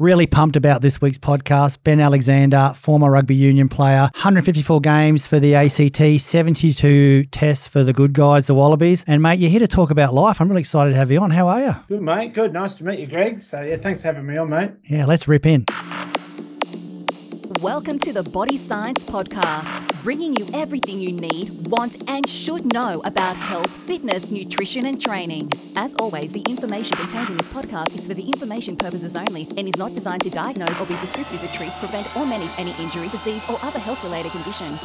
Really pumped about this week's podcast. Ben Alexander, former rugby union player, 154 games for the ACT, 72 tests for the good guys, the Wallabies. And mate, you're here to talk about life. I'm really excited to have you on. How are you? Good, mate. Good. Nice to meet you, Greg. So, yeah, thanks for having me on, mate. Yeah, let's rip in. Welcome to the Body Science Podcast, bringing you everything you need, want, and should know about health, fitness, nutrition, and training. As always, the information contained in this podcast is for the information purposes only and is not designed to diagnose or be prescriptive to treat, prevent, or manage any injury, disease, or other health related condition.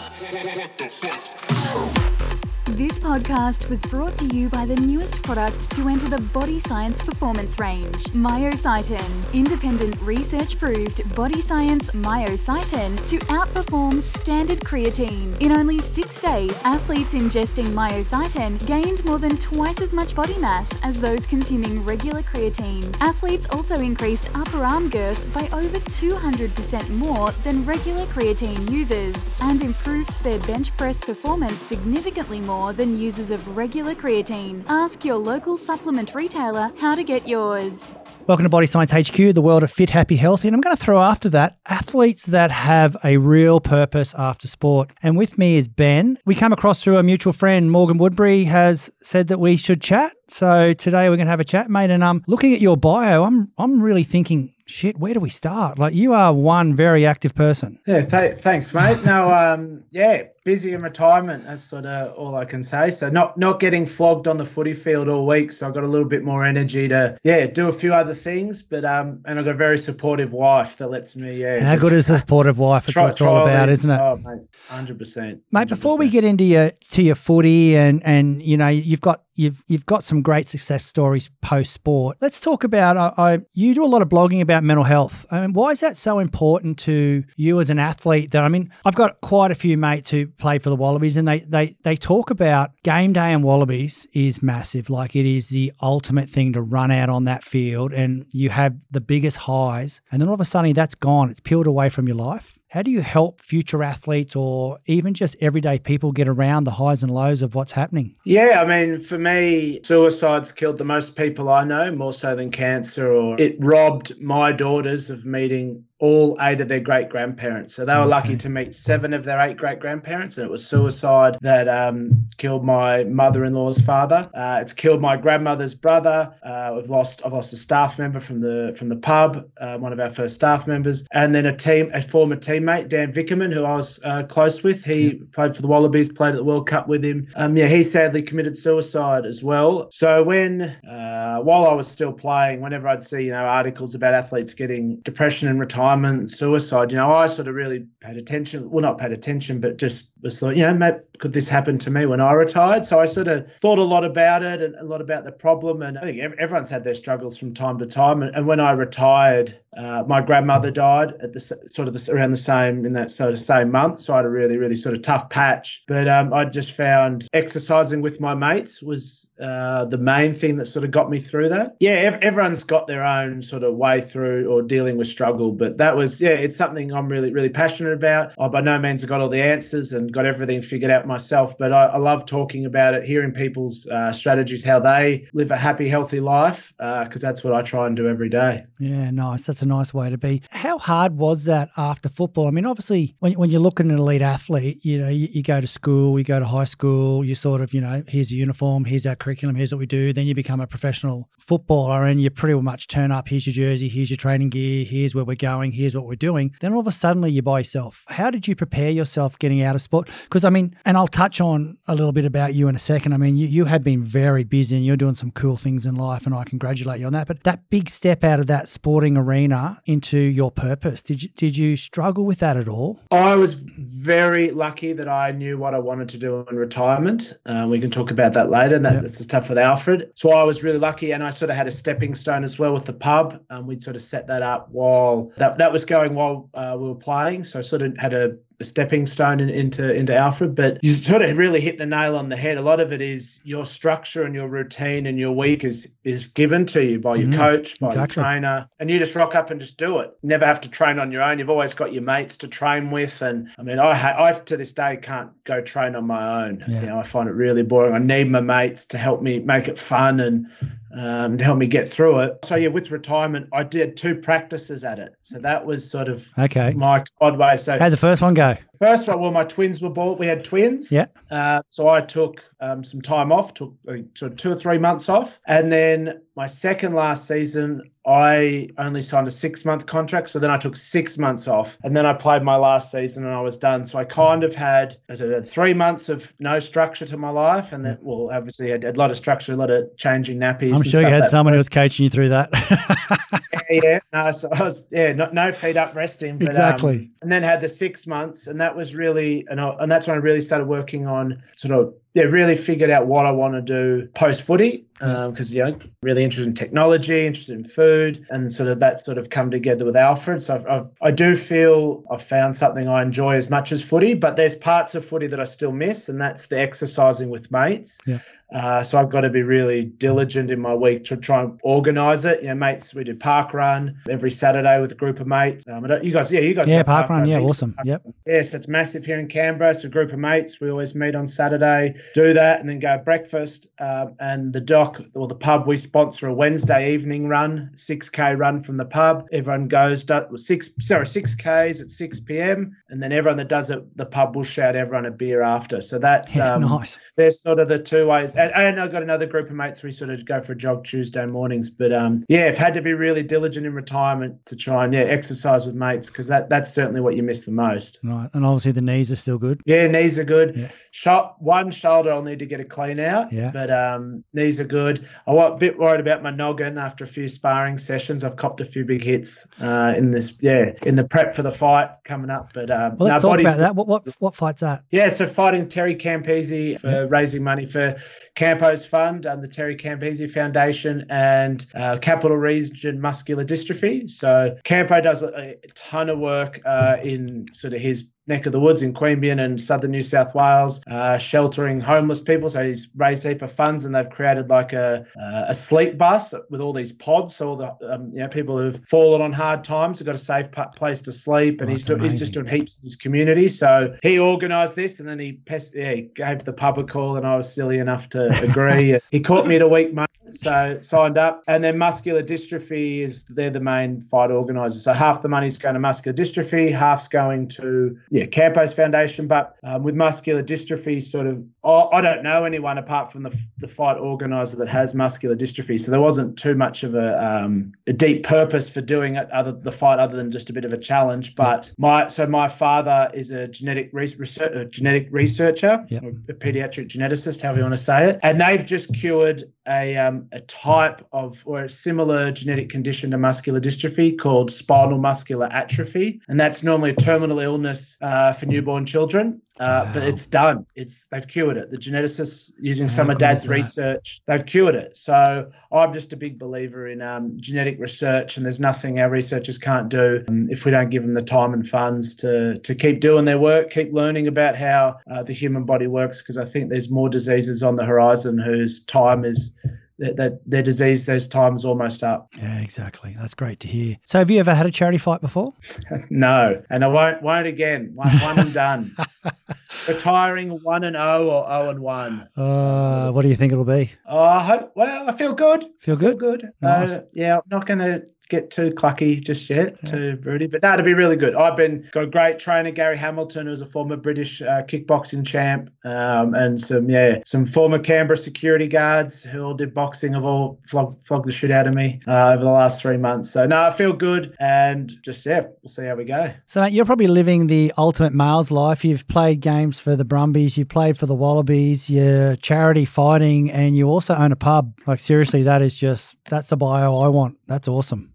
This podcast was brought to you by the newest product to enter the body science performance range, Myocytin. Independent research proved body science Myocytin to outperform standard creatine. In only six days, athletes ingesting Myocytin gained more than twice as much body mass as those consuming regular creatine. Athletes also increased upper arm girth by over 200% more than regular creatine users and improved their bench press performance significantly more more than users of regular creatine. Ask your local supplement retailer how to get yours. Welcome to Body Science HQ, the world of fit, happy, healthy. And I'm going to throw after that athletes that have a real purpose after sport. And with me is Ben. We come across through a mutual friend, Morgan Woodbury, has said that we should chat. So today we're going to have a chat, mate. And um, looking at your bio, I'm I'm really thinking shit, where do we start? Like you are one very active person. Yeah, th- thanks, mate. No, um, yeah, busy in retirement. That's sort of all I can say. So not not getting flogged on the footy field all week. So I've got a little bit more energy to yeah do a few other things. But um, and I've got a very supportive wife that lets me yeah. How good is a supportive wife? That's try, what it's all about, isn't it? Oh, mate, hundred percent. Mate, before we get into your to your footy and and you know you've got you've you've got some great success stories post sport. Let's talk about. I, I, you do a lot of blogging about mental health. I mean, why is that so important to you as an athlete? That I mean, I've got quite a few mates who play for the Wallabies, and they they they talk about game day and Wallabies is massive. Like it is the ultimate thing to run out on that field, and you have the biggest highs, and then all of a sudden that's gone. It's peeled away from your life. How do you help future athletes or even just everyday people get around the highs and lows of what's happening? Yeah, I mean, for me, suicide's killed the most people I know, more so than cancer, or it robbed my daughters of meeting all eight of their great grandparents. So they were lucky to meet seven of their eight great grandparents, and it was suicide that um, killed my mother in law's father. Uh, it's killed my grandmother's brother. Uh, we've lost I've lost a staff member from the from the pub, uh, one of our first staff members, and then a team a former teammate Dan Vickerman, who I was uh, close with. He yeah. played for the Wallabies, played at the World Cup with him. Um, yeah, he sadly committed suicide as well. So when uh, while I was still playing, whenever I'd see you know articles about athletes getting depression and retirement retirement, suicide, you know, I sort of really paid attention. Well, not paid attention, but just was thought, you know, could this happen to me when I retired? So I sort of thought a lot about it and a lot about the problem. And I think everyone's had their struggles from time to time. And, when I retired, uh, my grandmother died at the sort of the, around the same in that sort of same month. So I had a really, really sort of tough patch. But um, I just found exercising with my mates was uh, the main thing that sort of got me through that. Yeah, ev- everyone's got their own sort of way through or dealing with struggle, but that was yeah, it's something I'm really, really passionate about. I by no means have got all the answers and got everything figured out myself, but I, I love talking about it, hearing people's uh, strategies, how they live a happy, healthy life, because uh, that's what I try and do every day. Yeah, nice. That's a nice way to be. How hard was that after football? I mean, obviously, when, when you're looking at an elite athlete, you know, you, you go to school, you go to high school, you sort of, you know, here's a uniform, here's our curriculum, here's what we do. Then you become a professional footballer and you pretty much turn up, here's your jersey, here's your training gear, here's where we're going, here's what we're doing. Then all of a sudden you're by yourself. How did you prepare yourself getting out of sport? Because I mean, and I'll touch on a little bit about you in a second. I mean, you, you have been very busy and you're doing some cool things in life, and I congratulate you on that. But that big step out of that sporting arena into your purpose, did you did you struggle with that at all? I was very lucky that I knew what I wanted to do in retirement. Uh, we can talk about that later. That, yep. That's the stuff with Alfred. So I was really lucky, and I sort of had a stepping stone as well with the pub. Um, we'd sort of set that up while that that was going while uh, we were playing. So I sort of had a stepping stone in, into into alpha but you sort of really hit the nail on the head. A lot of it is your structure and your routine and your week is is given to you by your mm, coach, by exactly. your trainer, and you just rock up and just do it. Never have to train on your own. You've always got your mates to train with, and I mean, I ha- I to this day can't go train on my own. Yeah. You know, I find it really boring. I need my mates to help me make it fun and um, to help me get through it. So yeah, with retirement, I did two practices at it. So that was sort of okay. my odd way. So how'd the first one go? First one, well, my twins were born. We had twins. Yeah. Uh, so I took um, some time off, took uh, sort of two or three months off, and then my second last season, I only signed a six month contract. So then I took six months off, and then I played my last season, and I was done. So I kind of had, had three months of no structure to my life, and then well, obviously had a lot of structure, a lot of changing nappies. I'm sure you had someone who was coaching you through that. yeah, yeah, no, so I was yeah, not, no feet up resting. But, exactly. Um, and then had the six months, and that was really, and, I, and that's when I really started working on sort of yeah, really figured out what I want to do post footy because um, you know really interested in technology, interested in food, and sort of that sort of come together with Alfred. So I've, I've, i do feel I've found something I enjoy as much as footy, but there's parts of footy that I still miss, and that's the exercising with mates. Yeah. Uh, so I've got to be really diligent in my week to try and organise it. You know, mates, we do park run every Saturday with a group of mates. Um, you guys, yeah, you guys. Yeah, park, park run, run, yeah, awesome. Yep. Yes, it's massive here in Canberra. It's a group of mates. We always meet on Saturday, do that, and then go breakfast. Um, and the dock or the pub, we sponsor a Wednesday evening run, 6k run from the pub. Everyone goes does, six, sorry, six k's at 6 p.m. And then everyone that does it, the pub will shout everyone a beer after. So that's yeah, um, nice. There's sort of the two ways and, and I've got another group of mates. We sort of go for a jog Tuesday mornings. But um, yeah, I've had to be really diligent in retirement to try and yeah exercise with mates because that that's certainly what you miss the most. Right, and obviously the knees are still good. Yeah, knees are good. Yeah. Shot one I'll need to get a clean out. Yeah. But um, knees are good. I'm a bit worried about my noggin after a few sparring sessions. I've copped a few big hits uh, in this yeah in the prep for the fight coming up. But um, well, let's no, talk about that. What what what fight's that? Yeah, so fighting Terry Campese for yeah. raising money for Campo's Fund and the Terry Campese Foundation and uh, Capital Region Muscular Dystrophy. So Campo does a, ton of work uh, in sort of his neck of the woods in Queanbeyan and southern New South Wales, uh, sheltering homeless people. So he's raised a heap of funds, and they've created like a uh, a sleep bus with all these pods. So all the um, you know people who've fallen on hard times have got a safe place to sleep, and oh, he's do, he's just doing heaps in his community. So he organised this, and then he, pest- yeah, he gave the pub a call, and I was silly enough to agree. he caught me at a week, mate, so signed up. And then muscular dystrophy is they're the main fight organisers. So half the money's going to muscular dystrophy, half's going to yeah, Campos Foundation. But um, with muscular dystrophy, sort of, oh, I don't know anyone apart from the, the fight organizer that has muscular dystrophy. So there wasn't too much of a, um, a deep purpose for doing it, other the fight, other than just a bit of a challenge. But my so my father is a genetic research, a genetic researcher, yep. a pediatric geneticist, however you want to say it, and they've just cured a um, a type of or a similar genetic condition to muscular dystrophy called spinal muscular atrophy, and that's normally a terminal illness uh, for newborn children. Uh, wow. But it's done. It's they've cured it. The geneticists using How some of Dad's research, they've cured it. So I'm just a big believer in um, genetic research, and there's nothing our researchers can't do um, if we don't give them the time and funds to to keep doing their work, keep learning about how uh, the human body works. Because I think there's more diseases on the horizon whose time is that, that their disease, those times almost up. Yeah, exactly. That's great to hear. So, have you ever had a charity fight before? no, and I won't. Won't again. One, one and done. Retiring one and O or O and one. Uh, what do you think it'll be? Oh, I hope. Well, I feel good. Feel good. Feel good. Nice. Uh, yeah, I'm not going to get too clucky just yet, yeah. too broody. But that'd be really good. I've been got a great trainer, Gary Hamilton, who's a former British uh, kickboxing champ, um, and some yeah, some former Canberra security guards who all did boxing have all flogged, flogged the shit out of me uh, over the last three months. So no, I feel good, and just yeah, we'll see how we go. So mate, you're probably living the ultimate male's life. You've played games for the Brumbies, you played for the Wallabies, you're charity fighting, and you also own a pub. Like seriously, that is just that's a bio I want. That's awesome.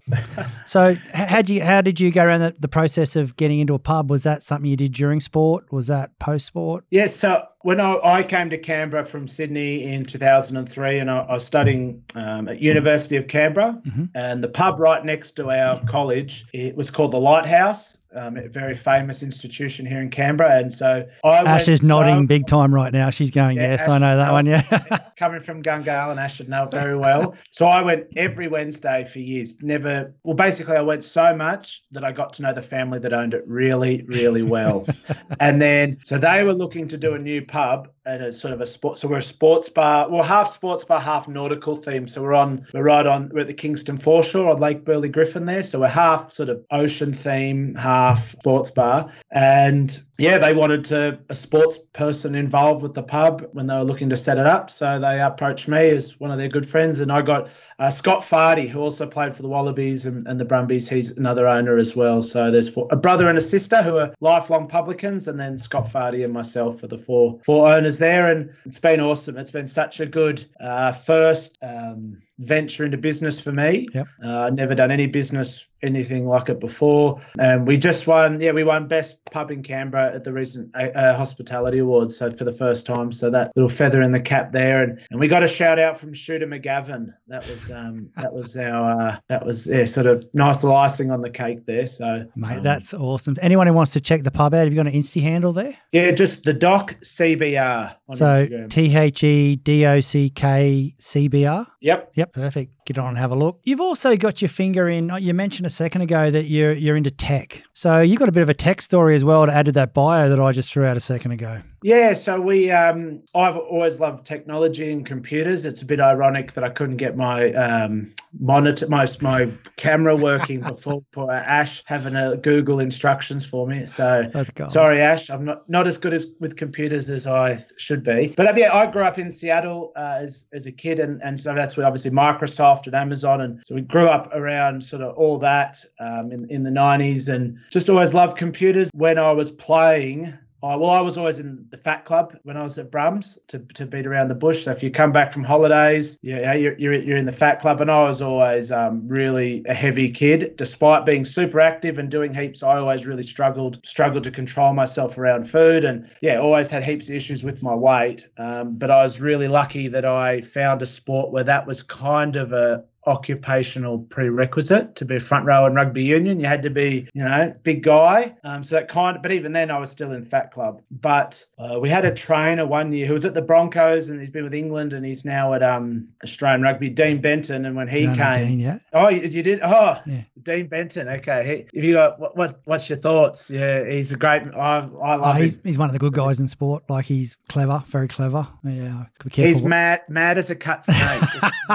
So how did you how did you go around the, the, process of getting into a pub? Was that something you did during sport? Was that post sport? Yes. So when I, I, came to Canberra from Sydney in 2003, and I, I was studying um, at University of Canberra, mm-hmm. and the pub right next to our college, it was called the Lighthouse um, a very famous institution here in Canberra. And so I Ash is nodding so, big time right now. She's going, yeah, yes, Ash, I know that one. Yeah. coming from Gunga and Ash should know it very well. So I went every Wednesday for years. Never, well, basically, I went so much that I got to know the family that owned it really, really well. and then, so they were looking to do a new pub and it's sort of a sport. So we're a sports bar. We're half sports bar, half nautical theme. So we're on, we're right on, we're at the Kingston foreshore on Lake Burley Griffin there. So we're half sort of ocean theme, half sports bar. And yeah, they wanted to a sports person involved with the pub when they were looking to set it up. So they approached me as one of their good friends, and I got uh, Scott Fardy, who also played for the Wallabies and, and, the Brumbies. He's another owner as well. So there's four, a brother and a sister who are lifelong publicans, and then Scott Fardy and myself are the four four owners there. And it's been awesome. It's been such a good uh, first. Um, venture into business for me. Yep. Uh, never done any business anything like it before. And we just won, yeah, we won best pub in Canberra at the recent uh, uh, hospitality awards. So for the first time, so that little feather in the cap there. And and we got a shout out from Shooter McGavin. That was um that was our uh, that was yeah sort of nice little icing on the cake there. So mate, um, that's awesome. Anyone who wants to check the pub out, have you got an Insta handle there? Yeah, just the Dock CBR. so T H E D O C K C B R. Yep. Yep. Perfect. Get on and have a look. You've also got your finger in. Uh, you mentioned a second ago that you're you're into tech. So you've got a bit of a tech story as well to add to that bio that I just threw out a second ago. Yeah, so we um, I've always loved technology and computers. It's a bit ironic that I couldn't get my um, monitor, my my camera working before poor Ash having a Google instructions for me. So sorry, Ash, I'm not not as good as with computers as I should be. But um, yeah, I grew up in Seattle uh, as as a kid, and and so that's where obviously Microsoft and Amazon, and so we grew up around sort of all that um, in in the 90s, and just always loved computers. When I was playing Oh, well, I was always in the Fat Club when I was at Brums to, to beat around the bush. So if you come back from holidays, yeah, you're, you're, you're in the Fat Club. And I was always um, really a heavy kid. Despite being super active and doing heaps, I always really struggled struggled to control myself around food. And yeah, always had heaps of issues with my weight. Um, but I was really lucky that I found a sport where that was kind of a, occupational prerequisite to be a front row in rugby union. You had to be, you know, big guy. Um, so that kind of, but even then I was still in fat club. But uh, we had a trainer one year who was at the Broncos and he's been with England and he's now at um, Australian rugby, Dean Benton. And when he no, came, Dean, yeah. oh, you, you did? Oh, yeah. Dean Benton. Okay. He, if you got, what, what, what's your thoughts? Yeah, he's a great, I, I love oh, he's, him. He's one of the good guys in sport. Like he's clever, very clever. Yeah. Be careful. He's mad, mad as a cut snake.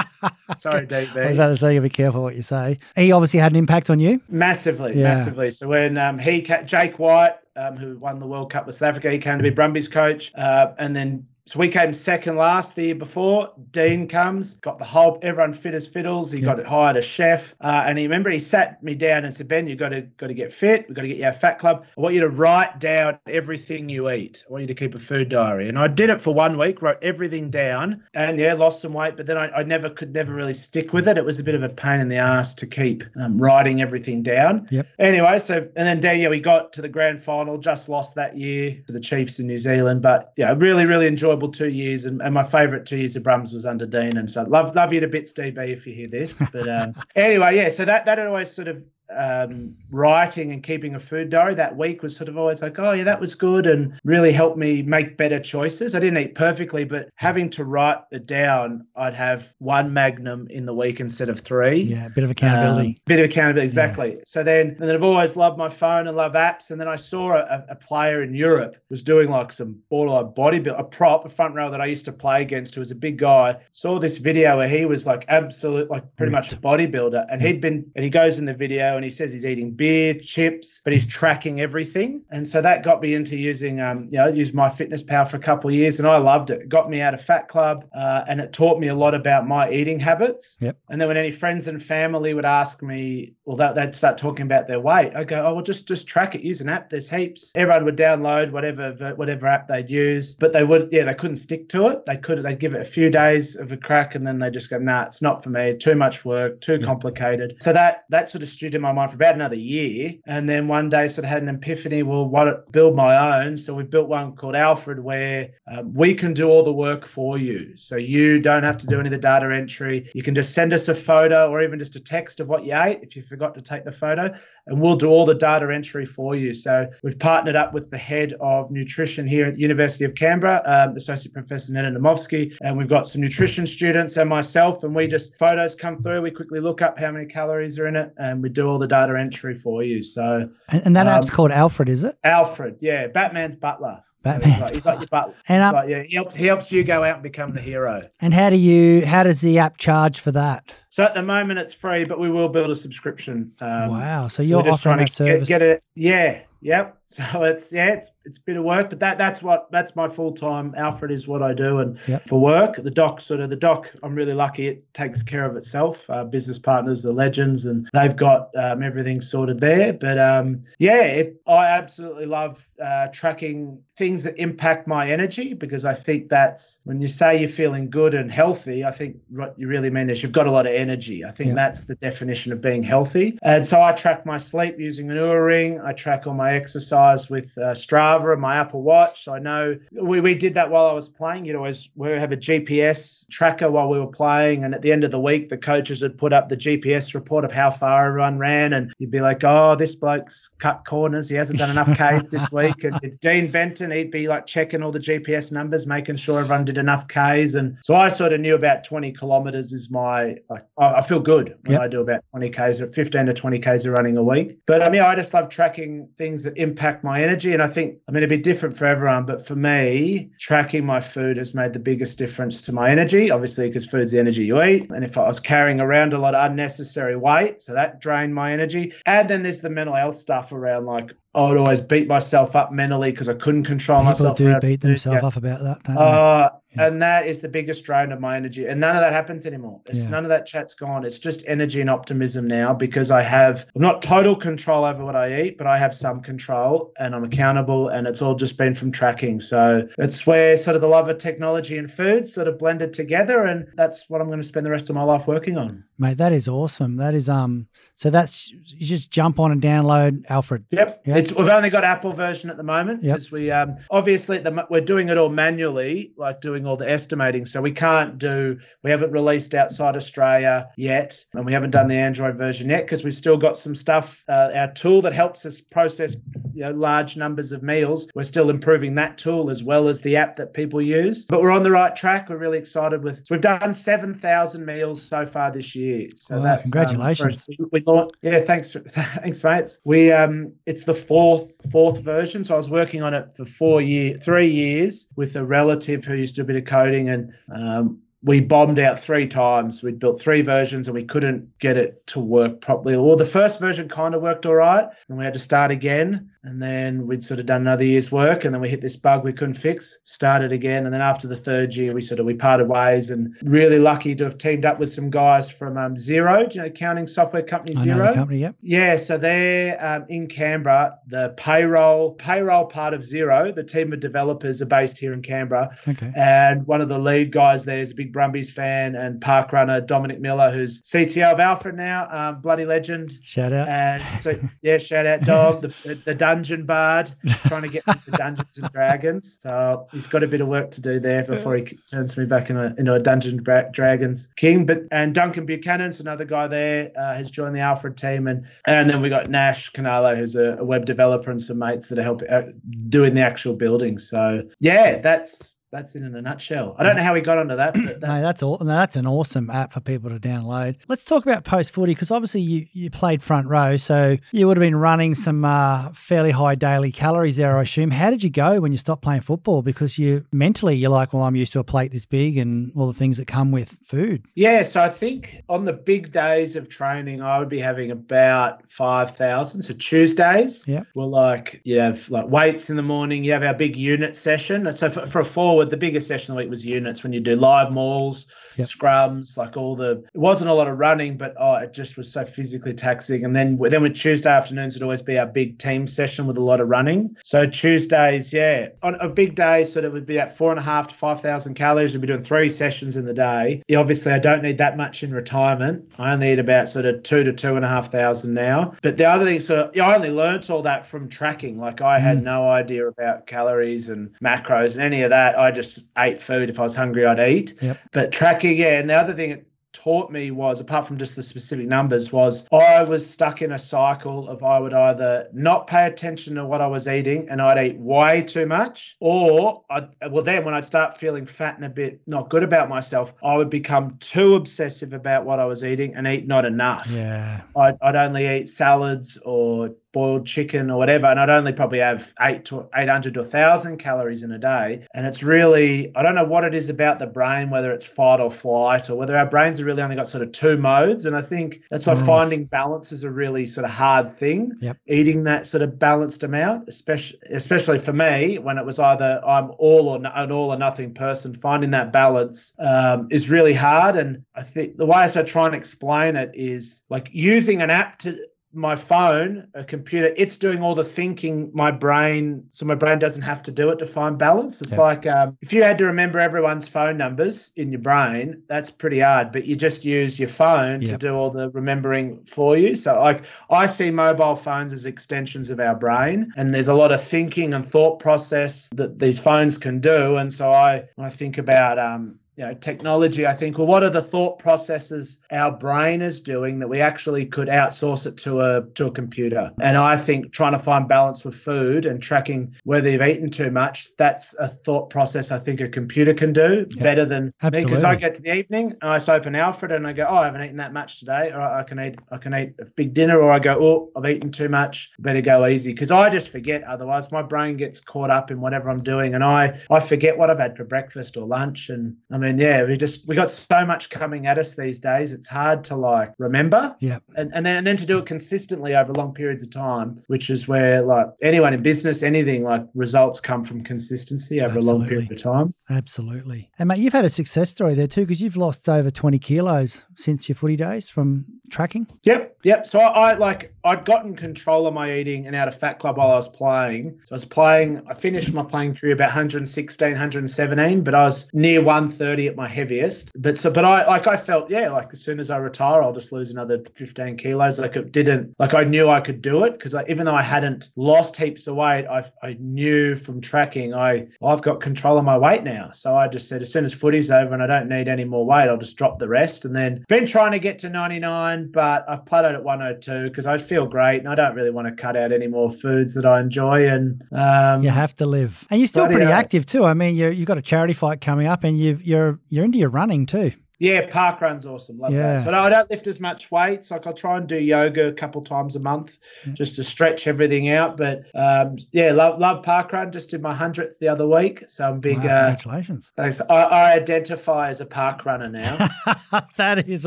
Sorry, Dean. I was about to say, you be careful what you say. He obviously had an impact on you. Massively, yeah. massively. So when um, he, Jake White, um, who won the World Cup with South Africa, he came to be Brumbies coach, uh, and then so we came second last the year before. Dean comes, got the whole everyone fit as fiddles. He got hired a chef, uh, and he remember he sat me down and said, "Ben, you got to got to get fit. We've got to get you a fat club. I want you to write down everything you eat. I want you to keep a food diary." And I did it for one week, wrote everything down, and yeah, lost some weight. But then I, I never could never really stick with it. It was a bit of a pain in the ass to keep um, writing everything down. Yep. Anyway, so and then Dan, yeah, we got to the grand final. Just lost that year to the Chiefs in New Zealand, but yeah, really really enjoyable enjoyable two years, and, and my favourite two years of Brums was under Dean, and so love love you to bits, DB, if you hear this. But um, anyway, yeah, so that that always sort of um, writing and keeping a food diary that week was sort of always like, oh, yeah, that was good and really helped me make better choices. I didn't eat perfectly, but having to write it down, I'd have one magnum in the week instead of three. Yeah, a bit of accountability. Um, bit of accountability, exactly. Yeah. So then, and then I've always loved my phone and love apps. And then I saw a, a player in Europe was doing like some borderline bodybuild, a prop, a front row that I used to play against who was a big guy. Saw this video where he was like absolute, like pretty much a bodybuilder. And he'd been, and he goes in the video and he says he's eating beer, chips, but he's tracking everything. And so that got me into using, um, you know, use MyFitnessPal for a couple of years, and I loved it. It got me out of Fat Club, uh, and it taught me a lot about my eating habits. Yep. And then when any friends and family would ask me, well, they'd start talking about their weight. I go, oh, well, just just track it. Use an app. There's heaps. Everyone would download whatever whatever app they'd use, but they would, yeah, they couldn't stick to it. They could, they'd give it a few days of a crack, and then they just go, nah, it's not for me. Too much work, too yep. complicated. So that that sort of stood in my mind for about another year. And then one day, sort of had an epiphany. Well, why not build my own? So we built one called Alfred, where um, we can do all the work for you. So you don't have to do any of the data entry. You can just send us a photo or even just a text of what you ate if you forgot to take the photo, and we'll do all the data entry for you. So we've partnered up with the head of nutrition here at the University of Canberra, um, Associate Professor Nenad Naumovski, and we've got some nutrition students and myself, and we just photos come through. We quickly look up how many calories are in it, and we do all the data entry for you. So and, and that um, app's called Alfred, is it? Alfred, yeah, Batman's butler. So Batman's he's, like, he's like your butler. And um, like, yeah, he helps he helps you go out and become the hero. And how do you how does the app charge for that? So at the moment it's free, but we will build a subscription. Um, wow! So, so you're offering that service? Get, get it? Yeah, Yep. So it's yeah, it's it's a bit of work, but that that's what that's my full time. Alfred is what I do, and yep. for work, the Dock sort of the Dock. I'm really lucky; it takes care of itself. Uh, business partners, the legends, and they've got um, everything sorted there. But um, yeah, it, I absolutely love uh, tracking things that impact my energy because I think that's when you say you're feeling good and healthy. I think what you really mean is you've got a lot of energy. I think yep. that's the definition of being healthy. And so I track my sleep using an Oura ring. I track all my exercise with uh, Strava and my Apple Watch. I know we, we did that while I was playing. You'd always we have a GPS tracker while we were playing, and at the end of the week, the coaches would put up the GPS report of how far everyone ran, and you'd be like, "Oh, this bloke's cut corners. He hasn't done enough Ks this week." And Dean Benton, he'd be like checking all the GPS numbers, making sure everyone did enough Ks, and so I sort of knew about 20 kilometers is my like I feel good when yep. I do about 20 Ks or 15 to 20 Ks of running a week. But I mean, I just love tracking things that impact my energy. And I think, I mean, it'd be different for everyone, but for me, tracking my food has made the biggest difference to my energy, obviously, because food's the energy you eat. And if I was carrying around a lot of unnecessary weight, so that drained my energy. And then there's the mental health stuff around like, I would always beat myself up mentally because I couldn't control People myself. People do beat themselves yeah. up about that, don't uh, yeah. And that is the biggest drain of my energy. And none of that happens anymore. It's yeah. none of that chat's gone. It's just energy and optimism now because I have I'm not total control over what I eat, but I have some control and I'm accountable and it's all just been from tracking. So it's where sort of the love of technology and food sort of blended together and that's what I'm going to spend the rest of my life working on. Mate, that is awesome. That is um so that's you just jump on and download Alfred. Yep. yep. It's we've only got Apple version at the moment because yep. we um obviously the, we're doing it all manually, like doing all the estimating. So we can't do we haven't released outside Australia yet, and we haven't done the Android version yet because we've still got some stuff. Uh, our tool that helps us process you know large numbers of meals. We're still improving that tool as well as the app that people use. But we're on the right track. We're really excited with. So we've done seven thousand meals so far this year. So that's um, congratulations. Um, we, we yeah, thanks, thanks, mates. We um, it's the fourth fourth version. So I was working on it for four year, three years with a relative who used to do a bit of coding, and um, we bombed out three times. We'd built three versions and we couldn't get it to work properly. Well, the first version kind of worked all right, and we had to start again. And then we'd sort of done another year's work, and then we hit this bug we couldn't fix. Started again, and then after the third year, we sort of we parted ways. And really lucky to have teamed up with some guys from um, Xero, you know, accounting software company I Xero. company, yep. Yeah, so they're um, in Canberra. The payroll payroll part of Xero, the team of developers are based here in Canberra. Okay. And one of the lead guys there is a big Brumbies fan and park runner Dominic Miller, who's CTO of Alfred now, um, bloody legend. Shout out. And so yeah, shout out Dom, the, the, the dungeon bard trying to get into Dungeons and Dragons. So he's got a bit of work to do there before he turns me back into a, into a Dungeons Dragons king. But and Duncan Buchanan's another guy there uh, has joined the Alfred team, and and then we got Nash Canalo, who's a, a web developer, and some mates that are helping uh, doing the actual building. So yeah, that's that's in a nutshell. I don't know how we got onto that. But that's... no, that's all. No, that's an awesome app for people to download. Let's talk about post footy because obviously you you played front row, so you would have been running some uh, fairly high daily calories there, I assume. How did you go when you stopped playing football? Because you mentally you're like, well, I'm used to a plate this big and all the things that come with food. Yeah, so I think on the big days of training, I would be having about five thousand. So Tuesdays, yeah, well, like you have like weights in the morning. You have our big unit session. So for, for a forward the biggest session of the week was units. When you do live mauls, yep. scrums, like all the. It wasn't a lot of running, but oh, it just was so physically taxing. And then then with Tuesday afternoons it'd always be our big team session with a lot of running. So Tuesdays, yeah, on a big day, so it would be at four and a half to five thousand calories. We'd be doing three sessions in the day. Yeah, obviously, I don't need that much in retirement. I only eat about sort of two to two and a half thousand now. But the other thing, sort of, yeah, I only learnt all that from tracking. Like I had mm. no idea about calories and macros and any of that. I just ate food. If I was hungry, I'd eat. Yep. But tracking, yeah. And the other thing it taught me was, apart from just the specific numbers, was I was stuck in a cycle of I would either not pay attention to what I was eating and I'd eat way too much, or I'd, well, then when I'd start feeling fat and a bit not good about myself, I would become too obsessive about what I was eating and eat not enough. Yeah. I'd, I'd only eat salads or boiled chicken or whatever, and I'd only probably have eight to eight hundred to a thousand calories in a day. And it's really I don't know what it is about the brain, whether it's fight or flight, or whether our brains have really only got sort of two modes. And I think that's why mm. finding balance is a really sort of hard thing. Yep. Eating that sort of balanced amount, especially especially for me, when it was either I'm all or an all or nothing person, finding that balance um, is really hard. And I think the way I sort of try and explain it is like using an app to my phone, a computer, it's doing all the thinking my brain, so my brain doesn't have to do it to find balance. It's like um, if you had to remember everyone's phone numbers in your brain, that's pretty hard, but you just use your phone yep. to do all the remembering for you. So, like, I see mobile phones as extensions of our brain, and there's a lot of thinking and thought process that these phones can do. And so, I, when I think about, um, you know, technology, I think, well, what are the thought processes our brain is doing that we actually could outsource it to a to a computer? And I think trying to find balance with food and tracking whether you've eaten too much, that's a thought process I think a computer can do yeah, better than absolutely. me. Because I get to the evening and I open Alfred and I go, oh, I haven't eaten that much today, or I can eat I can eat a big dinner, or I go, oh, I've eaten too much, better go easy. Because I just forget. Otherwise, my brain gets caught up in whatever I'm doing, and I I forget what I've had for breakfast or lunch, and I mean mean, yeah, we just we got so much coming at us these days. It's hard to like remember. Yeah. And and then and then to do it consistently over long periods of time, which is where like anyone in business, anything like results come from consistency over Absolutely. a long period of time. Absolutely. And mate, you've had a success story there too, because you've lost over twenty kilos since your footy days from tracking. Yep, yep. So I, I like I'd gotten control of my eating and out of Fat Club while I was playing. So I was playing. I finished my playing career about 116, 117, but I was near 130 at my heaviest. But so, but I like I felt yeah, like as soon as I retire, I'll just lose another 15 kilos. Like it didn't like I knew I could do it because even though I hadn't lost heaps of weight, I I knew from tracking I I've got control of my weight now. So I just said as soon as footy's over and I don't need any more weight, I'll just drop the rest. And then been trying to get to 99, but I've plateaued at 102 because I feel great and I don't really want to cut out any more foods that I enjoy. And um, you have to live, and you're still pretty active too. I mean, you you've got a charity fight coming up, and you've you're you're into your running too. Yeah, park run's awesome. Love yeah. that. So no, I don't lift as much weights. Like I'll try and do yoga a couple times a month yeah. just to stretch everything out. But um, yeah, love love park run. Just did my hundredth the other week, so I'm big. Wow, uh, congratulations! Thanks. I, I, identify as a park runner now. that is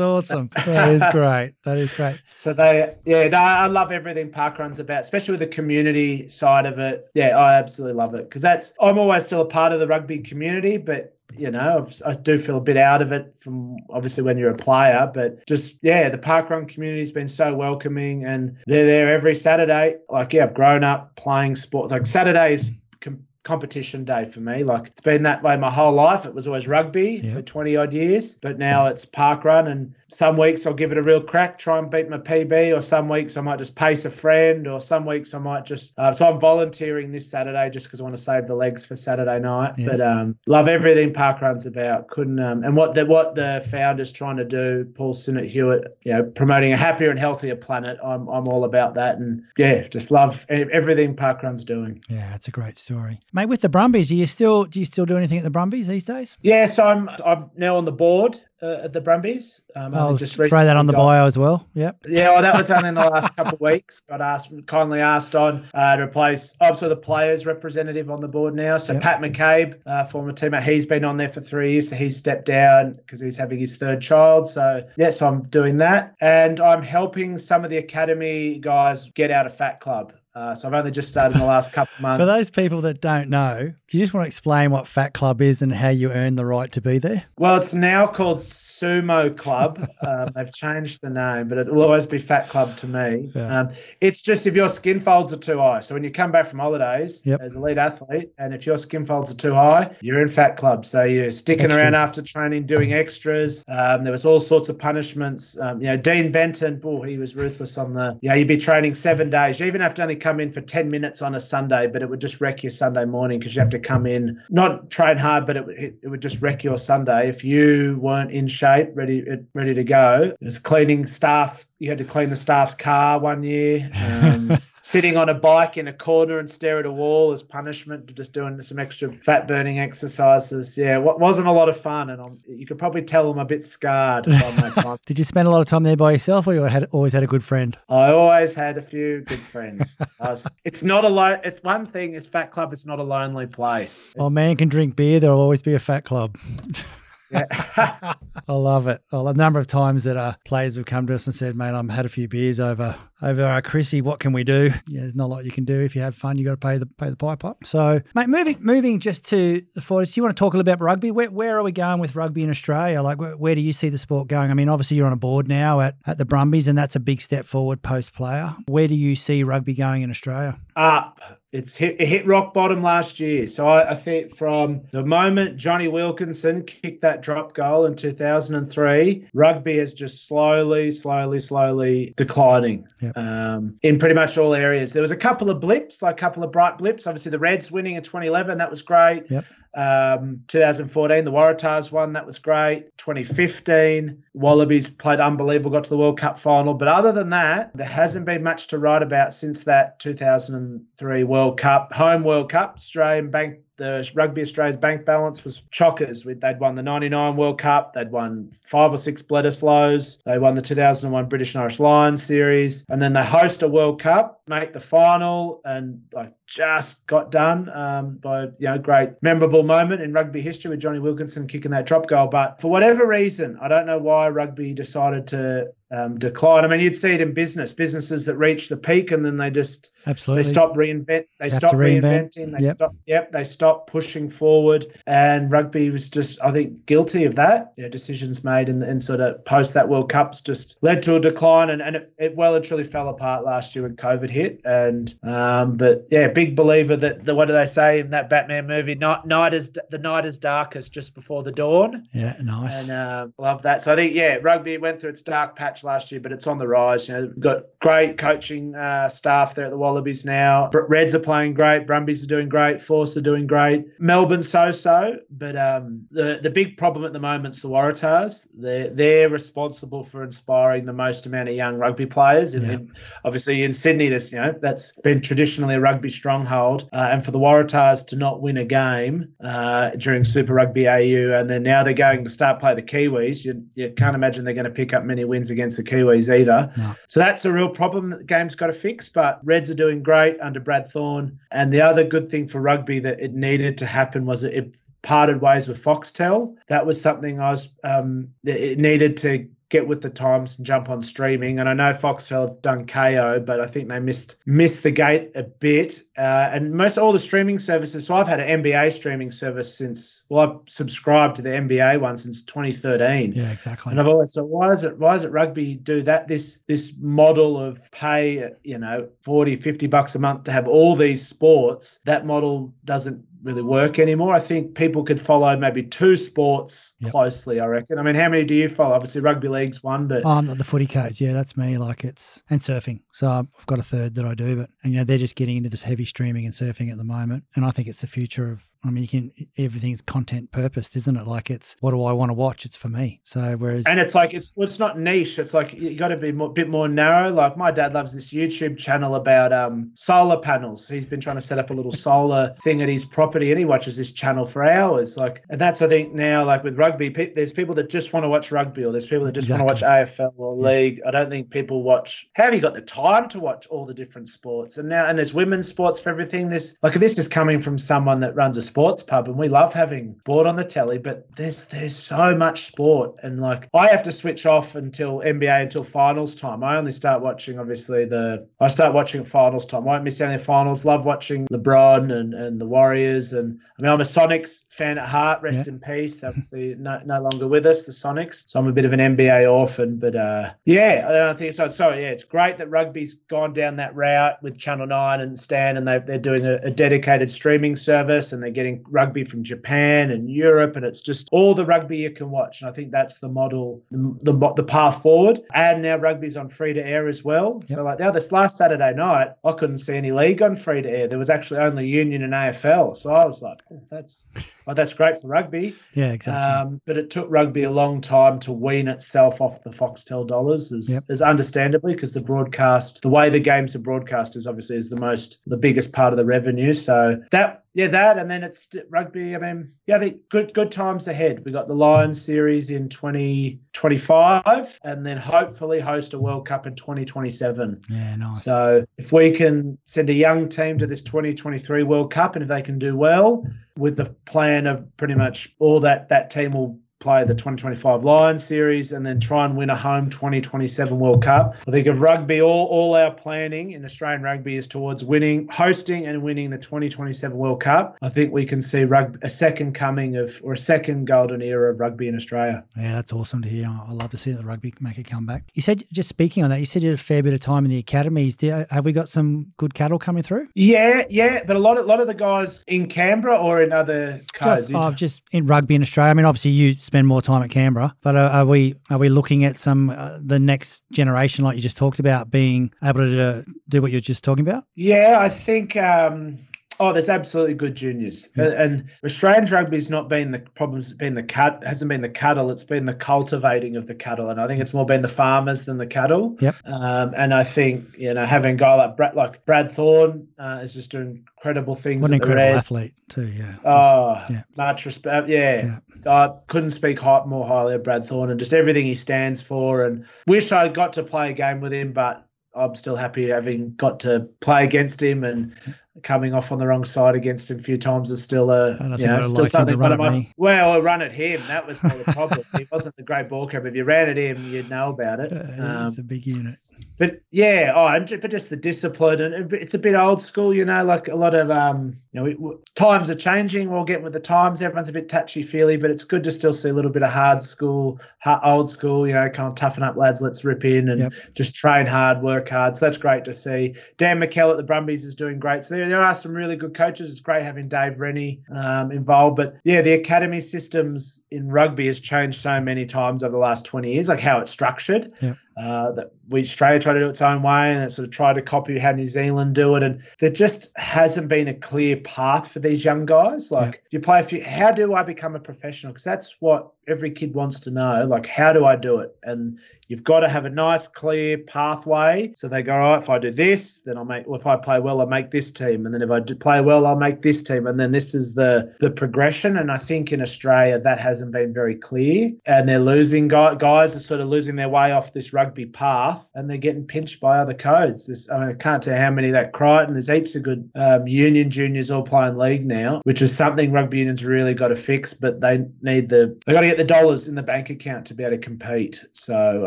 awesome. That is great. That is great. So they, yeah, no, I love everything park runs about, especially with the community side of it. Yeah, I absolutely love it because that's I'm always still a part of the rugby community, but you know, I do feel a bit out of it from obviously when you're a player, but just, yeah, the parkrun community's been so welcoming and they're there every Saturday. Like, yeah, I've grown up playing sports. Like, Saturdays com- competition day for me. Like it's been that way my whole life. It was always rugby for 20 odd years, but now it's park run and some weeks I'll give it a real crack, try and beat my PB, or some weeks I might just pace a friend, or some weeks I might just. Uh, so I'm volunteering this Saturday just because I want to save the legs for Saturday night. Yeah. But um, love everything Parkrun's about. Couldn't um, and what the what the founders trying to do, Paul Sinton-Hewitt, you know, promoting a happier and healthier planet. I'm I'm all about that, and yeah, just love everything Parkrun's doing. Yeah, it's a great story, mate. With the Brumbies, are you still do you still do anything at the Brumbies these days? Yeah, so I'm I'm now on the board uh, at the Brumbies. Um, I'll just try that on the got, bio as well. Yep. Yeah, well, that was only in the last couple of weeks. Got asked, kindly asked on uh, to replace, also the players representative on the board now. So yep. Pat McCabe, uh, former teammate, he's been on there for three years. So he's stepped down because he's having his third child. So yes, yeah, so I'm doing that, and I'm helping some of the academy guys get out of Fat Club. Uh, so I've only just started in the last couple of months. For those people that don't know, do you just want to explain what Fat Club is and how you earn the right to be there? Well, it's now called Sumo Club. um, they've changed the name, but it will always be Fat Club to me. Yeah. Um, it's just if your skin folds are too high. So when you come back from holidays yep. as a lead athlete, and if your skin folds are too high, you're in Fat Club. So you're sticking extras. around after training, doing extras. Um, there was all sorts of punishments. Um, you know, Dean Benton, boy, he was ruthless on the. You know, you'd be training seven days. You even have to only come in for ten minutes on a Sunday, but it would just wreck your Sunday morning because you have to come in not train hard, but it, it, it would just wreck your Sunday if you weren't in shape, ready ready to go. There's cleaning staff. You had to clean the staff's car one year. Um, sitting on a bike in a corner and stare at a wall as punishment for just doing some extra fat burning exercises. Yeah, what wasn't a lot of fun, and I'm, you could probably tell I'm a bit scarred by my time. Did you spend a lot of time there by yourself, or you had always had a good friend? I always had a few good friends. was, it's not a lo- It's one thing. It's Fat Club. It's not a lonely place. Oh, it's, oh, man can drink beer. There'll always be a Fat Club. Yeah. I love it. Well, a number of times that uh, players have come to us and said, "Mate, I've had a few beers over over uh, Chrissy. What can we do? Yeah, there's not a lot you can do. If you have fun, you got to pay the pay the pipe up. So, mate, moving moving just to the forwards. Do you want to talk a little about rugby? Where, where are we going with rugby in Australia? Like, where, where, do you see the sport going? I mean, obviously you're on a board now at at the Brumbies, and that's a big step forward post player. Where do you see rugby going in Australia? Up it's hit, it hit rock bottom last year. So I, I, think from the moment Jonny Wilkinson kicked that drop goal in 2003, rugby is just slowly, slowly, slowly declining yep. um, in pretty much all areas. There was a couple of blips, like a couple of bright blips. Obviously, the Reds winning in 2011, that was great. Yep. Um, 2014, the Waratahs won. That was great. 2015, Wallabies played unbelievable, got to the World Cup final. But other than that, there hasn't been much to write about since that 2003 World Cup, home World Cup. Australian Bank the Rugby Australia's bank balance was chockers. They'd won the 99 World Cup. They'd won five or six Bledisloes. They won the 2001 British and Irish Lions series. And then they host a World Cup, make the final, and like just got done um, by you know great memorable moment in rugby history with Jonny Wilkinson kicking that drop goal. But for whatever reason, I don't know why rugby decided to um, decline. I mean, you'd see it in business, businesses that reach the peak and then they just absolutely they stop reinvent, they stop reinvent. reinventing, they yep. stop, yep, they stop pushing forward. And rugby was just, I think, guilty of that. You know, decisions made in, in sort of post that World Cups just led to a decline, and, and it, it well and truly fell apart last year when COVID hit. And um, but yeah, big believer that the what do they say in that Batman movie? Night, night is the night is darkest just before the dawn. Yeah, nice. And uh, love that. So I think yeah, rugby went through its dark patch last year, but it's on the rise. You know, we've got great coaching uh, staff there at the Wallabies now. Reds are playing great. Brumbies are doing great. Force are doing great. Melbourne so-so, but um, the the big problem at the moment is the Waratahs. They're they're responsible for inspiring the most amount of young rugby players. And, yeah. obviously in Sydney, this you know that's been traditionally a rugby stronghold, uh, and for the Waratahs to not win a game uh, during Super Rugby AU, and then now they're going to start play the Kiwis. You, you can't imagine they're going to pick up many wins against the Kiwis either. No. So that's a real problem that the game's got to fix. But Reds are doing great under Brad Thorn. And the other good thing for rugby that it needed to happen was it parted ways with Foxtel. That was something I was um, it needed to get with the times and jump on streaming. And I know Foxtel have done Kayo, but I think they missed missed the gate a bit. Uh, and most all the streaming services. So I've had an NBA streaming service since. Well, I've subscribed to the NBA one since 2013. Yeah, exactly. And I've always thought, why is it why is it rugby do that? This this model of pay, you know, 40, 50 bucks a month to have all these sports. That model doesn't really work anymore. I think people could follow maybe two sports yep. closely. I reckon. I mean, how many do you follow? Obviously, rugby league's one, but um, the footy codes. Yeah, that's me. Like it's and surfing. So I've got a third that I do, but and you know they're just getting into this heavy streaming and surfing at the moment, and I think it's the future of I mean, you can everything's content purposed, isn't it? Like it's what do I want to watch? It's for me. So whereas and it's like it's well, it's not niche. It's like you got to be a bit more narrow. Like my dad loves this YouTube channel about um solar panels. He's been trying to set up a little solar thing at his property, and he watches this channel for hours. Like, and that's I think now like with rugby, pe- there's people that just want to watch rugby, or there's people that just exactly. want to watch AFL or yeah. league. I don't think people watch. Have you got the time to watch all the different sports? And now and there's women's sports for everything. This like this is coming from someone that runs a sports pub and we love having sport on the telly, but there's there's so much sport and like I have to switch off until NBA until finals time. I only start watching obviously the I start watching finals time. I won't miss any finals. Love watching LeBron and, and the Warriors and I mean I'm a Sonics fan at heart. Rest yeah. in peace. Obviously no, no longer with us, the Sonics. So I'm a bit of an NBA orphan, but uh, yeah, I don't think so. So yeah, it's great that rugby's gone down that route with Channel Nine and Stan, and they, they're doing a, a dedicated streaming service, and they're getting rugby from Japan and Europe, and it's just all the rugby you can watch. And I think that's the model, the the, the path forward. And now rugby's on free to air as well. Yep. So like now this last Saturday night, I couldn't see any league on free to air. There was actually only Union and AFL. So I was like, oh, that's well, that's great for rugby. Yeah, exactly. Um, but it took rugby a long time to wean itself off the Foxtel dollars, as, yep. as understandably, because the broadcast, the way the games are broadcast, is obviously is the most, the biggest part of the revenue. So that yeah, that, and then it's rugby. I mean, yeah, the good good times ahead. We got the Lions series in 2025, and then hopefully host a World Cup in 2027. Yeah, nice. So if we can send a young team to this 2023 World Cup, and if they can do well, with the plan of pretty much all that that team will play the 2025 Lions series and then try and win a home 2027 World Cup. I think of rugby, all, all our planning in Australian rugby is towards winning, hosting and winning the 2027 World Cup. I think we can see rugby, a second coming of, or a second golden era of rugby in Australia. Yeah, that's awesome to hear. I love to see the rugby make a comeback. You said, just speaking on that, you said you had a fair bit of time in the academies. You, have we got some good cattle coming through? Yeah, yeah, but a lot of, lot of the guys in Canberra or in other codes. Just, oh, just in rugby in Australia. I mean, obviously you spend more time at Canberra. But are, are we are we looking at some uh, the next generation, like you just talked about, being able to do what you're just talking about? Yeah, I think. Um, Oh, there's absolutely good juniors, yeah. and Australian rugby's not been the problems. Been the cut hasn't been the cattle. It's been the cultivating of the cattle, and I think it's more been the farmers than the cattle. Yep. Um, and I think you know having a guy like Brad, like Brad Thorn uh, is just doing incredible things. What an incredible athlete too. Yeah. Oh, yeah. much respect. Yeah. yeah. I couldn't speak high, more highly of Brad Thorn and just everything he stands for. And wish I got to play a game with him, but I'm still happy having got to play against him and coming off on the wrong side against him a few times is still a you know, still like something. But my, well, I run at him. That was more the problem. he wasn't the great ball carrier. If you ran at him, you'd know about it. Uh, um, it's a big unit but yeah, oh, but just the discipline, and it's a bit old school, you know. Like a lot of, um, you know, we, times are changing. We'll get with the times. Everyone's a bit touchy feely, but it's good to still see a little bit of hard school, hard, old school. You know, kind of toughen up, lads. Let's rip in and yep. just train hard, work hard. So that's great to see. Dan McKellar at the Brumbies is doing great. So there, there are some really good coaches. It's great having Dave Rennie um, involved. But yeah, the academy systems in rugby has changed so many times over the last twenty years, like how it's structured. Yep. Uh, that we Australia try to do its own way and it sort of try to copy how New Zealand do it. And there just hasn't been a clear path for these young guys. Like, yeah. you play a few, how do I become a professional? Because that's what every kid wants to know. Like, how do I do it? And You've got to have a nice, clear pathway. So they go, all right, if I do this, then I'll make. Well, if I play well, I'll make this team, and then if I do play well, I'll make this team, and then this is the the progression. And I think in Australia that hasn't been very clear, and they're losing guys are sort of losing their way off this rugby path, and they're getting pinched by other codes. This, I mean, I can't tell how many that Crichton. There's heaps of good um, union juniors all playing league now, which is something rugby unions really got to fix. But they need the they got to get the dollars in the bank account to be able to compete. So.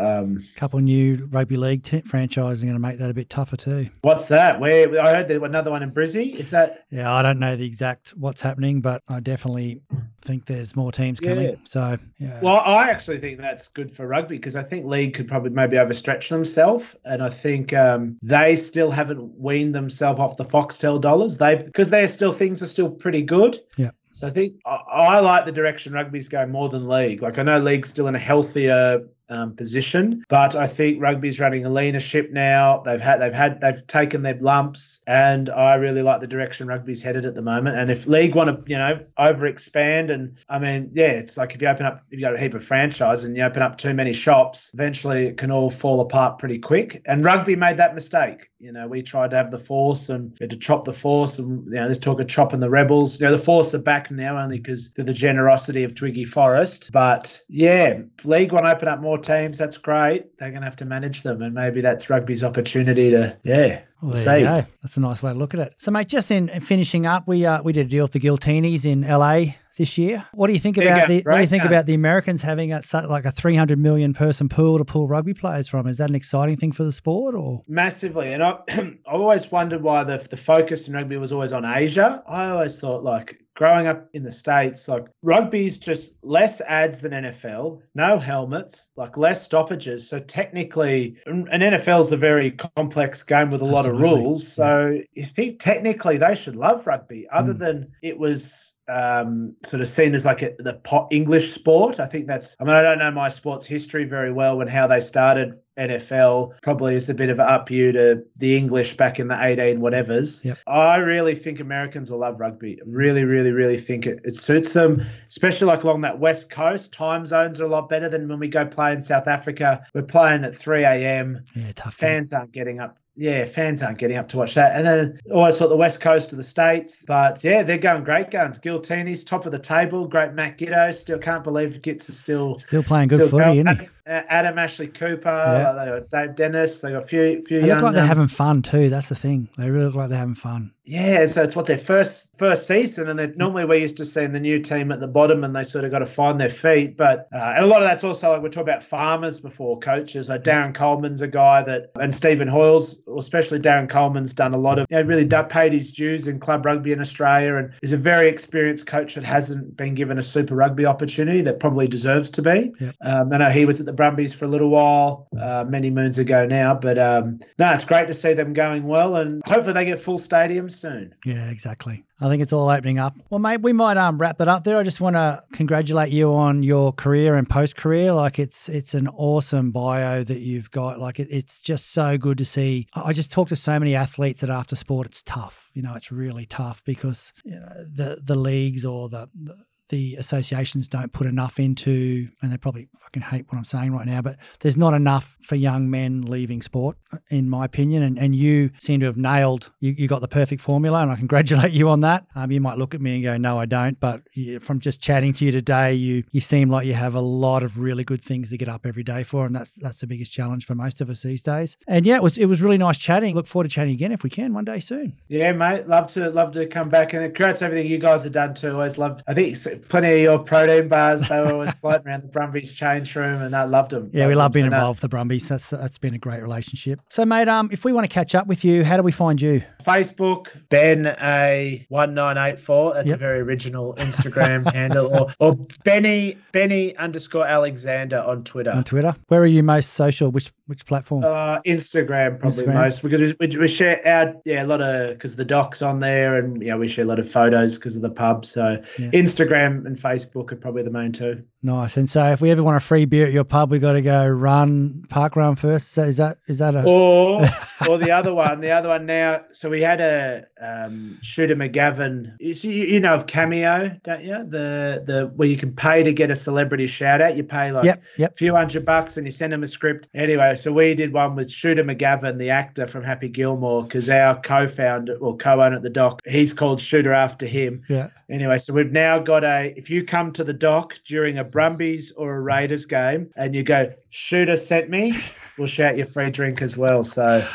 Um, a couple new rugby league t- franchises are going to make that a bit tougher too. What's that? Where I heard there another one in Brizzy. Is that? Yeah, I don't know the exact what's happening, but I definitely think there's more teams coming. Yeah. So, yeah. Well, I actually think that's good for rugby because I think league could probably maybe overstretch themselves, and I think um, they still haven't weaned themselves off the Foxtel dollars. They've because they're still things are still pretty good. Yeah. So I think I, I, like the direction rugby's going more than league. Like I know league's still in a healthier um, position. But I think rugby's running a leaner ship now. They've had they've had they've taken their lumps, and I really like the direction rugby's headed at the moment. And if league want to you know over expand, and I mean yeah, it's like if you open up if you got a heap of franchise and you open up too many shops, eventually it can all fall apart pretty quick. And rugby made that mistake. You know, we tried to have the force and to chop the force, and you know, there's talk of chopping the rebels. You know, the force are back now only because of the generosity of Twiggy Forrest. But yeah, league want to open up more teams. That's great. They're going to have to manage them, and maybe that's rugby's opportunity to yeah. Well, there you go. That's a nice way to look at it. So, mate, just in finishing up, we uh, we did a deal with the Giltinis in LA this year. What do you think about the What do you think about the Americans having a like a 300 million person pool to pull rugby players from? Is that an exciting thing for the sport or massively? And I I've always wondered why the the focus in rugby was always on Asia. I always thought like growing up in the states like rugby's just less ads than NFL no helmets like less stoppages so technically an NFL is a very complex game with a Absolutely. lot of rules so you think technically they should love rugby other mm. than it was um, sort of seen as like a, the pot English sport. I think that's. I mean, I don't know my sports history very well and how they started NFL. Probably is a bit of an up you to the English back in the 18 whatevers. Yep. I really think Americans will love rugby. Really, really, really think it, it suits them, especially like along that west coast. Time zones are a lot better than when we go play in South Africa. We're playing at 3 a.m. Yeah, tough. Fans aren't getting up yeah, fans aren't getting up to watch that. And then always thought the west coast of the states, but yeah, they're going great guns. Giltini's top of the table. Great Matt Giteau. Still can't believe Gits is still still playing good still footy, isn't he? Adam Ashley Cooper, yeah. they got Dave Dennis, they got a few few they young. Look like they're um, having fun too. That's the thing. They really look like they're having fun. Yeah, so it's what their first first season, and normally we're used to seeing the new team at the bottom, and they sort of got to find their feet. But uh, and a lot of that's also like we're talking about farmers before coaches. Like Darren Coleman's a guy that, and Stephen Hoiles, especially Darren Coleman's done a lot of, you know, really paid his dues in club rugby in Australia, and is a very experienced coach that hasn't been given a Super Rugby opportunity that probably deserves to be. Yep. Um, I know he was at the Brumbies for a little while, uh, many moons ago now. But um, no, it's great to see them going well, and hopefully they get full stadiums soon. Yeah, exactly. I think it's all opening up. Well, mate, we might um, wrap that up there. I just want to congratulate you on your career and post career. Like it's it's an awesome bio that you've got. Like it, it's just so good to see. I just talk to so many athletes that after sport, it's tough. You know, it's really tough because you know, the the leagues or the, the the associations don't put enough into, and they probably fucking hate what I'm saying right now, but there's not enough for young men leaving sport, in my opinion. And, and you seem to have nailed, you, you got the perfect formula, and I congratulate you on that. Um, you might look at me and go, no, I don't. But from just chatting to you today, you you seem like you have a lot of really good things to get up every day for, and that's that's the biggest challenge for most of us these days. And yeah, it was it was really nice chatting. Look forward to chatting again if we can one day soon. Yeah, mate, love to love to come back, and it creates everything you guys have done too. Always love. I think plenty of your protein bars. They were always floating around the Brumbies change room, and I loved them. Yeah, we love being so involved with the Brumbies. That's that's been a great relationship. So, mate, um, if we want to catch up with you, how do we find you? Facebook, Ben A one nine eight four. That's yep. a very original Instagram handle, or or Benny Benny underscore Alexander on Twitter. On Twitter, where are you most social? Which which platform? Uh, Instagram probably Instagram. most because we, we, share our yeah a lot of because the docs on there, and you know we share a lot of photos because of the pub. So yeah. Instagram and Facebook are probably the main two. Nice. And so if we ever want a free beer at your pub, we got to go run park run first. So is that is that a or or the other one? The other one now. So we had a um, Shooter McGavin. You, you know of Cameo, don't you? The the where you can pay to get a celebrity shout out. You pay like yep, yep. a few hundred bucks and you send them a script. Anyway, so we did one with Shooter McGavin, the actor from Happy Gilmore, because our co-founder or co-owner at the dock, he's called Shooter after him. Yeah. Anyway, so we've now got a. If you come to the dock during a Brumbies or a Raiders game and you go, Shooter sent me, we'll shout you free drink as well. So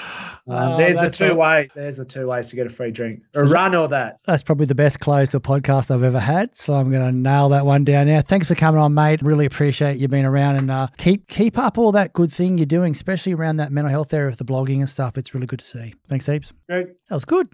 um, oh, there's a two way. There's a two ways to get a free drink, a run or that. That's probably the best close to a podcast I've ever had. So I'm going to nail that one down now. Thanks for coming on, mate. Really appreciate you being around and uh, keep keep up all that good thing you're doing, especially around that mental health area of the blogging and stuff. It's really good to see. Thanks, heaps. Great. That was good.